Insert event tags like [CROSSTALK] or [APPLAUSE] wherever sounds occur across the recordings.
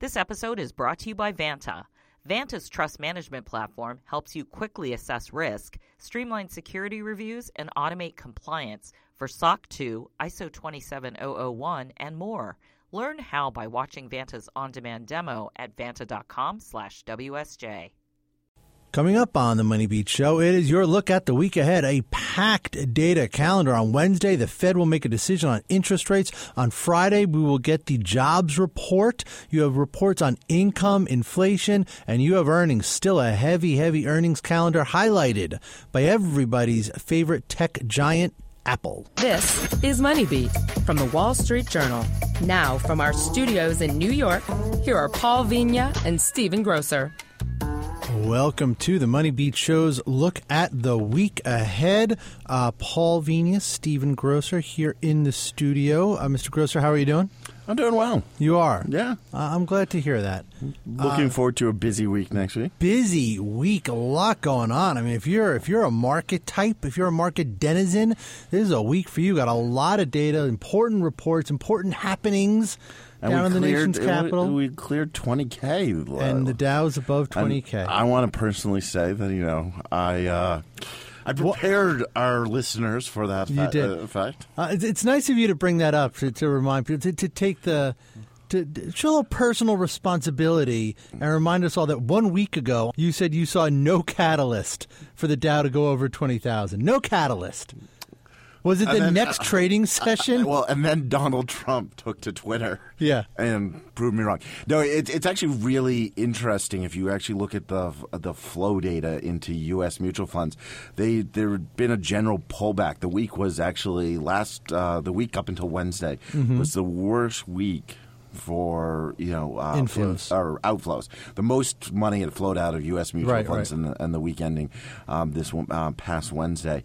This episode is brought to you by Vanta. Vanta's trust management platform helps you quickly assess risk, streamline security reviews, and automate compliance for SOC 2, ISO 27001, and more. Learn how by watching Vanta's on-demand demo at vanta.com/wsj. Coming up on the Money Beat Show, it is your look at the week ahead. A packed data calendar on Wednesday. The Fed will make a decision on interest rates. On Friday, we will get the jobs report. You have reports on income, inflation, and you have earnings. Still a heavy, heavy earnings calendar highlighted by everybody's favorite tech giant, Apple. This is Money Beat from the Wall Street Journal. Now, from our studios in New York, here are Paul Vigna and Stephen Grocer. Welcome to the Money Beat Show's look at the week ahead. Uh, Paul Vigna, Stephen Grocer here in the studio. Uh, Mr. Grocer, how are you doing? I'm doing well. You are? Yeah. Uh, I'm glad to hear that. Looking Uh, forward to a busy week next week. Busy week, a lot going on. I mean, if you're if you're a market type, if you're a market denizen, this is a week for you. Got a lot of data, important reports, important happenings down in the cleared, nation's capital, We, we cleared 20K. and the Dow's above And 20k. I want to personally say that, you know, I. Uh, I prepared our listeners for that You fa- did. Uh, fact. Uh, it's, it's nice of you to bring that up to, to remind people to, to take the to, to show a little personal responsibility and remind us all that one week ago you said you saw no catalyst for the Dow to go over twenty thousand. No catalyst. Was it the then- next [LAUGHS] trading session? Well, and then Donald Trump took to Twitter. Yeah. and proved me wrong. No, it, it's actually really interesting if you actually look at the the flow data into U.S. mutual funds. They there had been a general pullback. The week was actually last uh, the week up until Wednesday Mm-hmm. was the worst week for you know uh, Inflows. or outflows. The most money had flowed out of U.S. mutual Right, funds right. in the, in the week ending um, this uh, past Wednesday.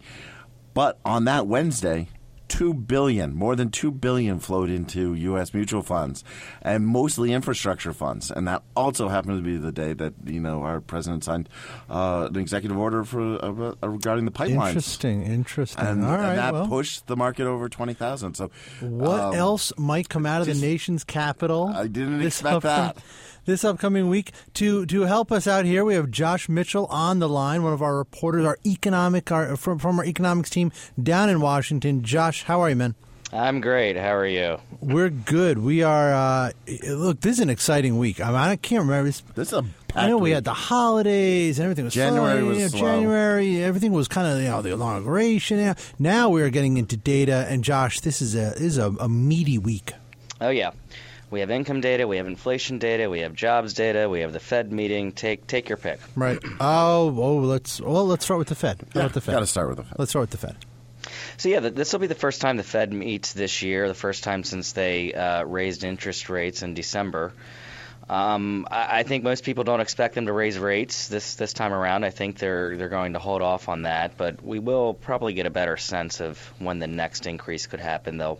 But on that Wednesday, two billion, more than two billion, flowed into U.S. mutual funds, and mostly infrastructure funds. And that also happened to be the day that you know our president signed uh, an executive order for uh, regarding the pipelines. interesting, interesting. And, all and that well, pushed the market over twenty thousand. So, what um, else might come out of just- the nation's capital? I didn't expect that. This upcoming week, to to help us out here, we have Josh Mitchell on the line, one of our reporters, our economic, our, from from our economics team down in Washington. Josh, how are you, man? I'm great. How are you? We're good. We are. Uh, look, this is an exciting week. I, mean, I can't remember. It's, This is a I know we had the holidays and everything was January slow, was you know, slow. January, everything was kind of you know the inauguration. Now, now we are getting into data. And Josh, this is a this is a, a meaty week. Oh yeah, we have income data, we have inflation data, we have jobs data, we have the Fed meeting. Take take your pick. Right. Oh, oh, let's well, let's start with the Fed. How Yeah, about the Fed? Got to start with the Fed. Let's start with the Fed. So yeah, this will be the first time the Fed meets this year. The first time since they uh, raised interest rates in December. Um, I, I think most people don't expect them to raise rates this this time around. I think they're they're going to hold off on that, but we will probably get a better sense of when the next increase could happen. They'll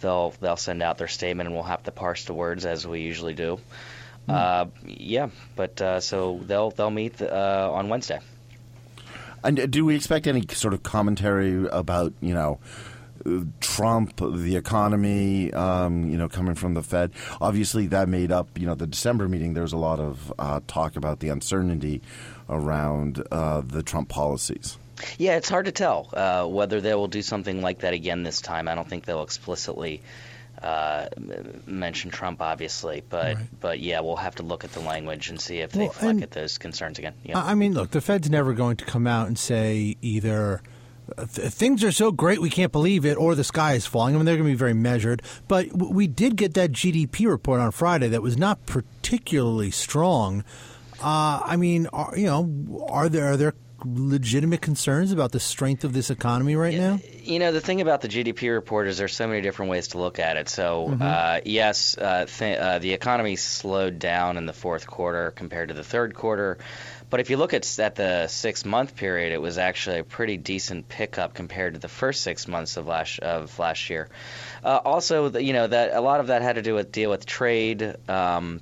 they'll they'll send out their statement, and we'll have to parse the words as we usually do. Uh, yeah, but uh, so they'll they'll meet uh, on Wednesday. And do we expect any sort of commentary about you know Trump, the economy, um, you know, coming from the Fed? Obviously, that made up you know the December meeting. There was a lot of uh, talk about the uncertainty around uh, the Trump policies. Yeah, it's hard to tell uh, whether they will do something like that again this time. I don't think they'll explicitly uh, mention Trump, obviously, but but yeah, we'll have to look at the language and see if they Well, fleck and- at those concerns again. Yeah. I I mean, look, the Fed's never going to come out and say either uh, things are so great we can't believe it or the sky is falling. I mean, they're going to be very measured. But we did get that GDP report on Friday that was not particularly strong. Uh, I mean, are, you know, are there are there legitimate concerns about the strength of this economy right now? You know, the thing about the GDP report is there's so many different ways to look at it. So, Mm-hmm. uh, yes, uh, th- uh, the economy slowed down in the fourth quarter compared to the third quarter. But if you look at, at the six month period, it was actually a pretty decent pickup compared to the first six months of last of last year. Uh, also, you know that a lot of that had to do with deal with trade. Um,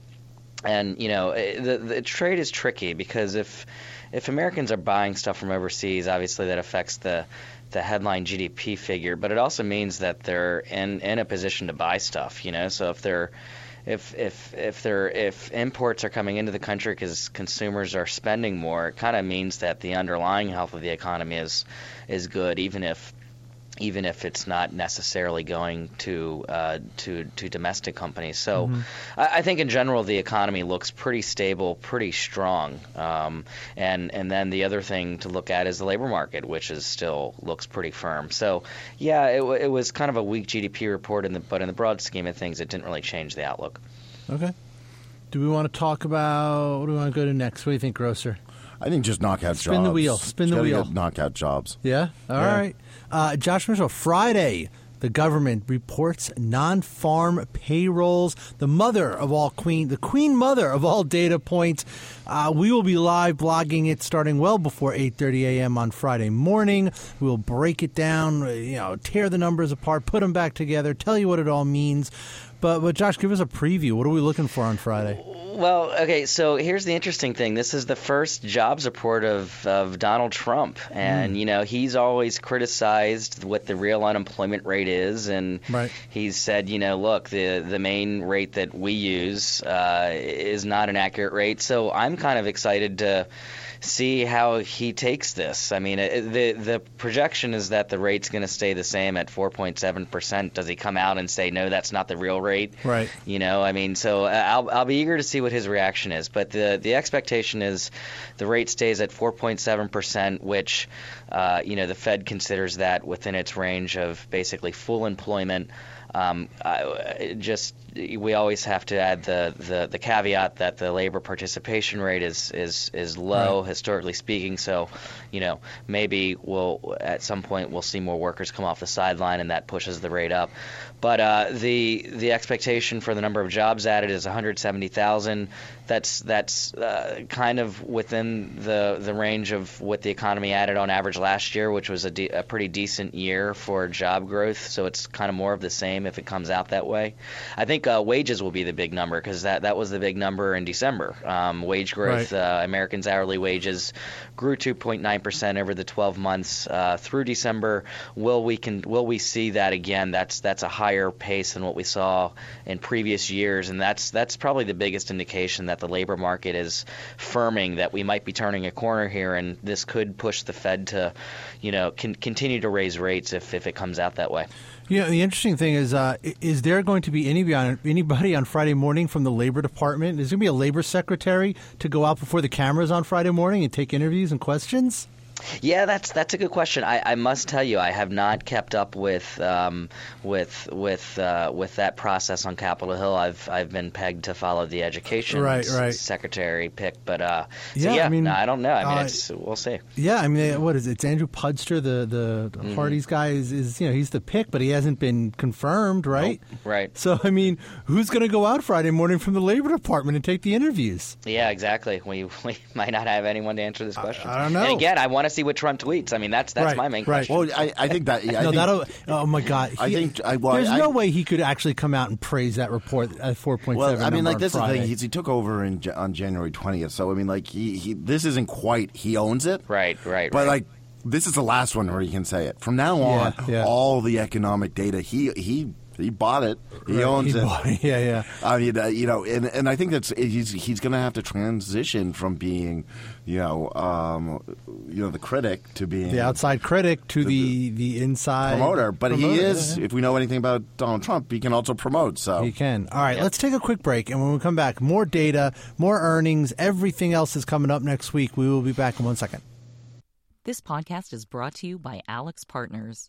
and you know eh, the, the trade is tricky because if if Americans are buying stuff from overseas, obviously that affects the the headline GDP figure, but it also means that they're in in a position to buy stuff. You know, so if they're if if if there if imports are coming into the country because consumers are spending more, it kind of means that the underlying health of the economy is is good, even if even if it's not necessarily going to uh, to to domestic companies. So Mm-hmm. I, I think in general the economy looks pretty stable, pretty strong. Um, and and then the other thing to look at is the labor market, which is still looks pretty firm. So yeah, it, it was kind of a weak GDP report, in the, but in the broad scheme of things, it didn't really change the outlook. Okay. Do we want to talk about what do we want to go to next? What do you think, Grocer? I think just knockout Spin jobs. Spin the wheel, spin the wheel. knockout jobs. Yeah. All Yeah. right. Uh, Josh Mitchell, Friday, the government reports non-farm payrolls. The mother of all queen, the queen mother of all data points. Uh, we will be live blogging it starting well before 8:30 a.m. on Friday morning. We will break it down, you know, tear the numbers apart, put them back together, tell you what it all means. But, but Josh, give us a preview. What are we looking for on Friday? Well, okay, so here's the interesting thing. This is the first jobs report of, of Donald Trump. And, Hmm. you know, he's always criticized what the real unemployment rate is. And Right. he's said, you know, look, the, the main rate that we use uh, is not an accurate rate. So I'm kind of excited to see how he takes this. I mean, it, the the projection is that the rate's going to stay the same at 4.7 percent. Does he come out and say no, that's not the real rate? Right. You know, I mean, so uh, I'll I'll be eager to see what his reaction is. But the the expectation is the rate stays at 4.7 percent, which uh, you know the Fed considers that within its range of basically full employment. Um, I, just we always have to add the, the, the caveat that the labor participation rate is is, is low historically speaking. So, you know, maybe we'll at some point we'll see more workers come off the sideline and that pushes the rate up. But uh, the the expectation for the number of jobs added is 170,000. That's that's uh, kind of within the the range of what the economy added on average last year, which was a, de- a pretty decent year for job growth. So it's kind of more of the same if it comes out that way. I think uh, wages will be the big number because that that was the big number in December. Um, wage growth, Right. uh, Americans' hourly wages grew 2.9 percent over the 12 months uh, through December. Will we can will we see that again? That's that's a higher pace than what we saw in previous years, and that's that's probably the biggest indication that the labor market is firming. That we might be turning a corner here, and this could push the Fed to, you know, con- continue to raise rates if if it comes out that way. You know, the interesting thing is, uh, is there going to be anybody on, anybody on Friday morning from the Labor Department? Is there going to be a Labor Secretary to go out before the cameras on Friday morning and take interviews and questions? Yeah, that's that's a good question. I, I must tell you, I have not kept up with um, with with uh, with that process on Capitol Hill. I've I've been pegged to follow the education Right, right. secretary pick, but uh, so Yeah, yeah, I mean, no, I don't know. I mean, uh, it's, we'll see. Yeah, I mean, what is it? It's Andrew Puzder, the the, the Hardee's guy is, is you know he's the pick, but he hasn't been confirmed, right? Right. So I mean, who's going to go out Friday morning from the Labor Department and take the interviews? Yeah, exactly. We we [LAUGHS] might not have anyone to answer this question. I don't know. And again, I want to see what Trump tweets. I mean, that's that's Right, my main right. question. Well, I, I think that. I no, think, that'll. Oh my God! I think- I- well, there's I- no way he could actually come out and praise that report at four point Well. I mean, like this is the thing. He's, he took over in, on January twentieth, so I mean, like he, he this isn't quite he owns it, Right, right, But right. like this is the last one where he can say it. From now on, Yeah, yeah. all the economic data he he he bought it. He owns He it. bought it. [LAUGHS] Yeah, yeah. I mean, uh, you know, and and I think that's he's he's going to have to transition from being, you know, um, you know, the critic to being the outside critic to the the inside promoter. But he is, yeah, if we know anything about Donald Trump, he can also promote. So He can. All right, let's take a quick break, and when we come back, more data, more earnings, everything else is coming up next week. We will be back in one second. This podcast is brought to you by AlixPartners.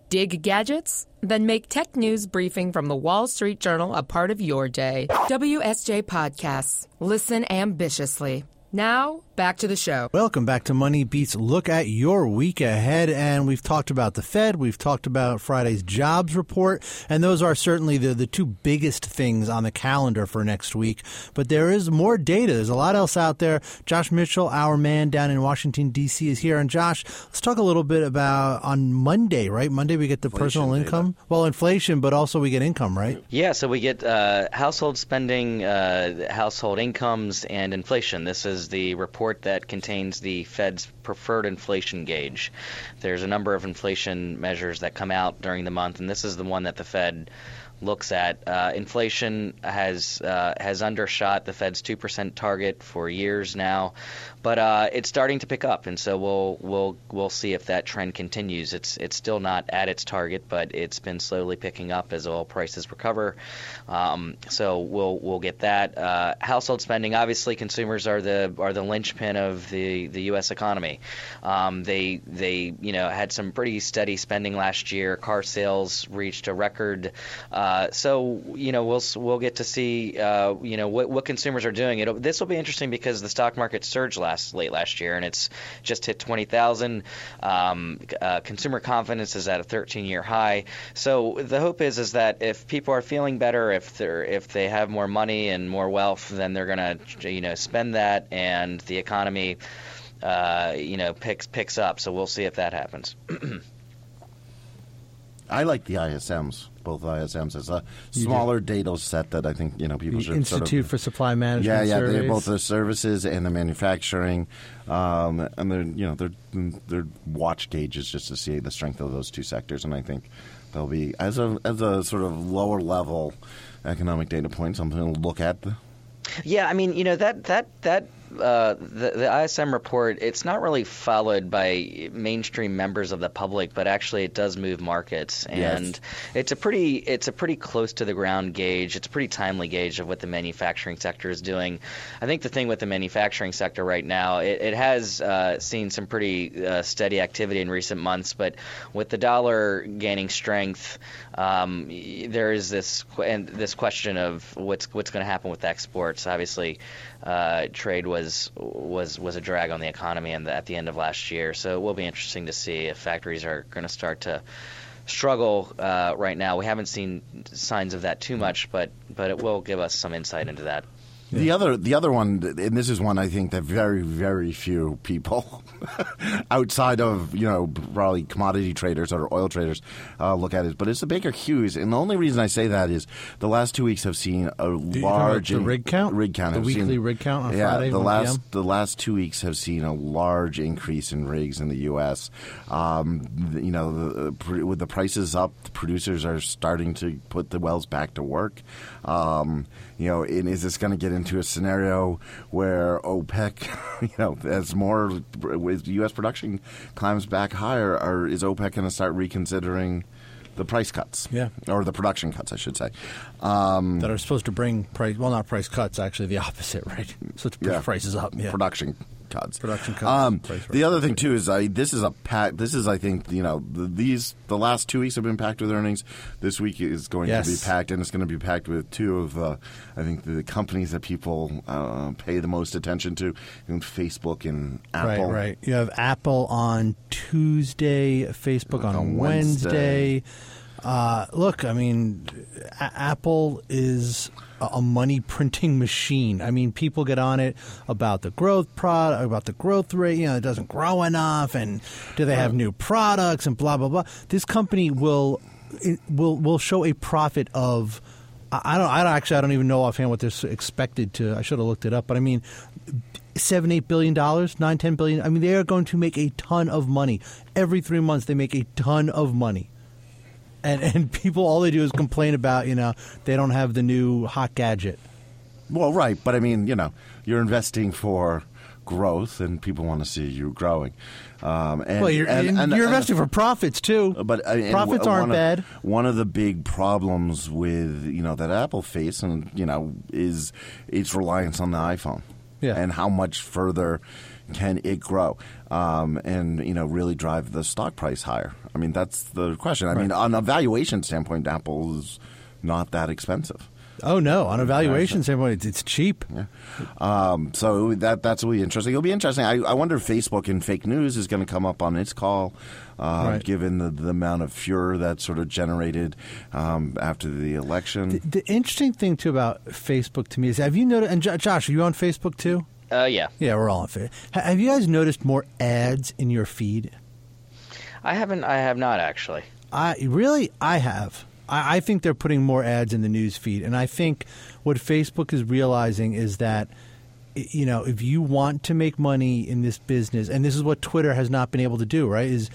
Dig gadgets? Then make Tech News Briefing from the Wall Street Journal a part of your day. WSJ Podcasts. Listen ambitiously. Now, back to the show. Welcome back to Money Beats Look at Your Week Ahead. And we've talked about the Fed, we've talked about Friday's jobs report, and those are certainly the, the two biggest things on the calendar for next week. But there is more data. There's a lot else out there. Josh Mitchell, our man down in Washington, D.C., is here. And Josh, let's talk a little bit about on Monday, right? Monday we get the Inflation personal data. income. Well, inflation, but also we get income, right? Yeah, so we get uh, household spending, uh, household incomes, and inflation. This is the report that contains the Fed's preferred inflation gauge. There's a number of inflation measures that come out during the month, and this is the one that the Fed looks at. Uh, inflation has uh, has undershot the Fed's two percent target for years now, but uh, it's starting to pick up, and so we'll we'll we'll see if that trend continues. It's it's still not at its target, but it's been slowly picking up as oil prices recover. Um, so we'll we'll get that. Uh, household spending, obviously, consumers are the are the linchpin of the, the U.S. economy. Um, they they you know had some pretty steady spending last year. Car sales reached a record. Uh, so you know we'll we'll get to see uh, you know what, what consumers are doing. It'll, this will be interesting because the stock market surged last late last year and it's just hit 20,000. Um, uh, consumer confidence is at a 13-year high. So the hope is is that if people are feeling better, if they're if they have more money and more wealth, then they're gonna you know spend that and the economy. Uh, you know, picks picks up. So we'll see if that happens. [CLEARS THROAT] I like the ISMs, both ISMs, as a smaller data set that I think you know people The should Institute sort of, for Supply Management. Yeah, yeah, surveys. they're both the services and the manufacturing, um, and they're you know they're they're watch gauges just to see the strength of those two sectors, and I think they'll be as a as a sort of lower level economic data point, something to look at. Yeah, I mean, you know that that that uh, the, the ISM report, it's not really followed by mainstream members of the public, but actually it does move markets, Yes. and it's a pretty it's a pretty close to the ground gauge. It's a pretty timely gauge of what the manufacturing sector is doing. I think the thing with the manufacturing sector right now, it, it has uh, seen some pretty uh, steady activity in recent months, but with the dollar gaining strength, um, there is this and this question of what's what's going to happen with exports. Obviously, uh, trade was was was a drag on the economy and at the end of last year. So it will be interesting to see if factories are going to start to struggle uh, right now. We haven't seen signs of that too much, but but it will give us some insight into that. The other, the other one, and this is one I think that very, very few people [LAUGHS] outside of you know probably commodity traders or oil traders uh, look at it, but it's the Baker Hughes, and the only reason I say that is the last two weeks have seen a large the rig count? rig count, The have weekly seen- rig count on yeah, Friday, the last p.m.? the last two weeks have seen a large increase in rigs in the U.S. Um, you know, the, with the prices up, the producers are starting to put the wells back to work. Um, you know, and is this going to get into a scenario where OPEC, [LAUGHS] you know, as more with U.S. production climbs back higher, or is OPEC going to start reconsidering? The price cuts, Yeah. or the production cuts, I should say. Um, that are supposed to bring price well not price cuts actually the opposite right [LAUGHS] so to push Yeah. prices up yeah production cuts. Production cuts, Um, the other thing too is I this is a pack. This is I think you know the, these the last two weeks have been packed with earnings. This week is going to be packed, and it's going to be packed with two of the I think the companies that people uh, pay the most attention to, and Facebook and Apple. right right you have apple on tuesday facebook on, On wednesday, Wednesday. Uh, look i mean a- apple is a money printing machine. I mean, people get on it about the growth product, about the growth rate. You know, it doesn't grow enough, and do they have new products and blah blah blah. This company will will will show a profit of. I I don't. I don't actually. I don't even know offhand what they're expected to. I should have looked it up, but I mean, seven, eight billion dollars, nine, ten billion. I mean, they are going to make a ton of money every three months. They make a ton of money, and and people all they do is complain about. You know, they don't have the new hot gadget. Well, right, but I mean, you know, you're investing for growth, and people want to see you growing. Um, and, well, you're, and- and and- you're investing for profits too. But uh, profits aren't bad. One of the big problems with you know that Apple face, and you know, is its reliance on the iPhone. Yeah. And how much further can it grow, um, and you know, really drive the stock price higher? I mean, that's the question. I mean, on a valuation standpoint, Apple is not that expensive. Oh no, on a valuation standpoint, it's, it's cheap. Um, so that that's really interesting. It'll be interesting. I, I wonder if Facebook and fake news is going to come up on its call, uh, Right. given the, the amount of furor that sort of generated um, after the election. The, the interesting thing too about Facebook to me is, have you noticed? And Jo- Josh, are you on Facebook too? Uh, yeah, Yeah, we're all on Facebook. Have you guys noticed more ads in your feed? I haven't. I have not actually. I really, I have. I, I think they're putting more ads in the news feed, and I think what Facebook is realizing is that, you know, if you want to make money in this business, and this is what Twitter has not been able to do, right? Is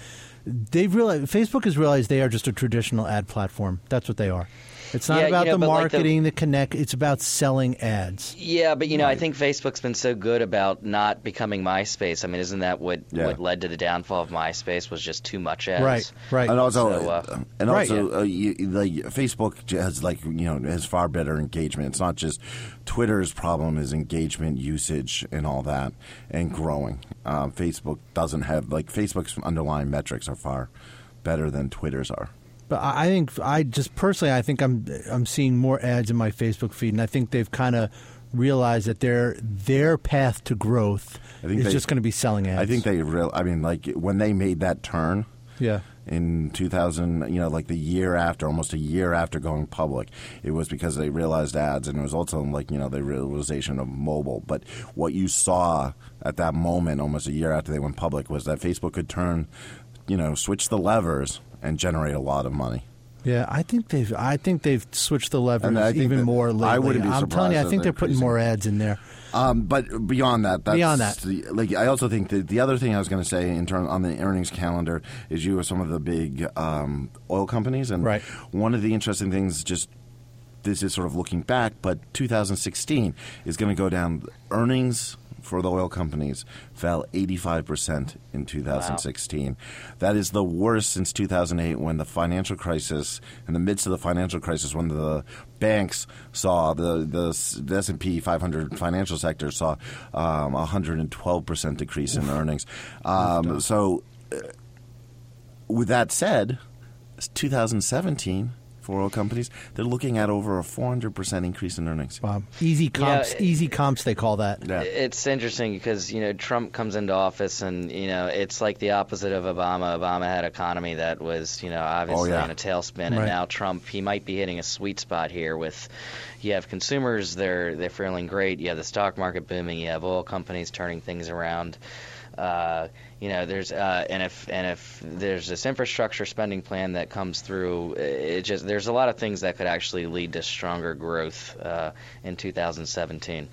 they've realized Facebook has realized they are just a traditional ad platform. That's what they are. It's not Yeah, you about know, the but like the- marketing, the connect. It's about selling ads. Yeah, but you know, I think Facebook's been so good about not becoming MySpace. I mean, isn't that what Yeah. what led to the downfall of MySpace? Was just too much ads. Right, right. And also, So, uh, and Right, also, uh, you, like Facebook has like you know has far better engagement. It's not just Twitter's problem is engagement, usage, and all that, and growing. Um, Facebook doesn't have like Facebook's underlying metrics are far better than Twitter's are. But I think I just personally, I think I'm I'm seeing more ads in my Facebook feed, and I think they've kind of realized that their their path to growth I think is they- just going to be selling ads. I think they real. I mean, like when they made that turn. yeah. in 2000, you know, like the year after, almost a year after going public, it was because they realized ads, and it was also like you know the realization of mobile. But what you saw at that moment, almost a year after they went public, was that Facebook could turn, you know, switch the levers and generate a lot of money. Yeah, I think they've I think they've switched the levers And I think even more lately. I wouldn't be I'm telling you, I think they're they're putting more ads in there. Um, but beyond that, that's, Beyond that. the, like I also think that the other thing I was going to say in terms on the earnings calendar is you have some of the big um, oil companies, and Right. one of the interesting things just this is sort of looking back, but 2016 is going to go down. Earnings for the oil companies fell 85% in 2016. That is the worst since 2008 when the financial crisis, in the midst of the financial crisis, when the banks saw the, the, the S&P 500 financial sector saw um, 112% decrease in earnings. Um, so uh, with that said, 2017 for oil companies, they're looking at over a 400% increase in earnings. Bob, easy comps, it- easy comps they call that. Yeah. It's interesting because you know Trump comes into office and you know it's like the opposite of Obama. Obama had an economy that was you know obviously Oh, yeah. in a tailspin, and now Trump he might be hitting a sweet spot here with you have consumers they're they're feeling great, you have the stock market booming, you have oil companies turning things around. Uh, you know, there's uh, and if and if there's this infrastructure spending plan that comes through, it just there's a lot of things that could actually lead to stronger growth uh, in 2017.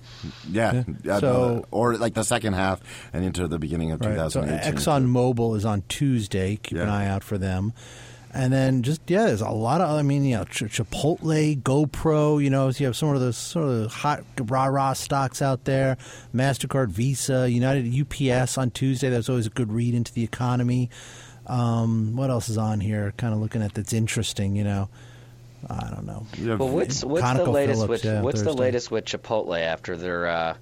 Yeah. Yeah. Uh, So- or like the second half and into the beginning of Right. So 2018. Exxon Mobil is on Tuesday. Keep an eye out for them. And then just yeah, there's a lot of I mean you know Ch- Chipotle, GoPro, you know so you have some of those sort of hot rah rah stocks out there. Mastercard, Visa, United, UPS on Tuesday. That's always a good read into the economy. Um, what else is on here? Kind of looking at that's interesting. You know, I don't know. Well, what's what's the latest with yeah, what's the latest with Chipotle after their uh,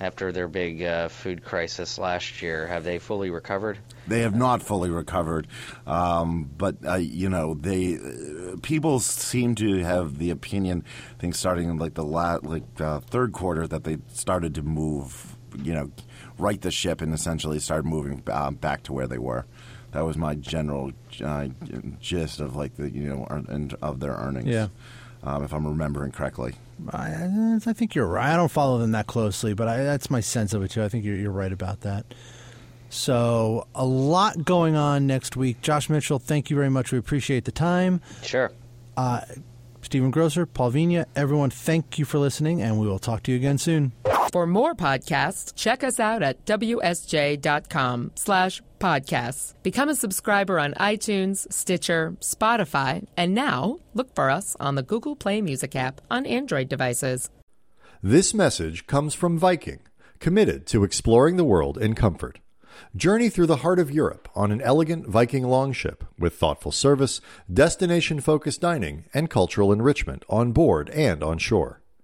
after their big uh, food crisis last year? Have they fully recovered? They have not fully recovered, um, but uh, you know they uh, people seem to have the opinion. I think starting in like the la- like uh, third quarter that they started to move, you know, right the ship and essentially started moving uh, back to where they were. That was my general uh, gist of like the you know and of their earnings. Yeah. um, if I'm remembering correctly. I, I think you're right. I don't follow them that closely, but I, that's my sense of it too. I think you're, you're right about that. So a lot going on next week. Josh Mitchell, thank you very much. We appreciate the time. Sure. Uh, Stephen Grocer, Paul Vigna, everyone, thank you for listening, and we will talk to you again soon. For more podcasts, check us out at WSJ.com slash podcasts. Become a subscriber on iTunes, Stitcher, Spotify, and now look for us on the Google Play Music app on Android devices. This message comes from Viking, committed to exploring the world in comfort. Journey through the heart of Europe on an elegant Viking longship with thoughtful service, destination focused dining, and cultural enrichment on board and on shore.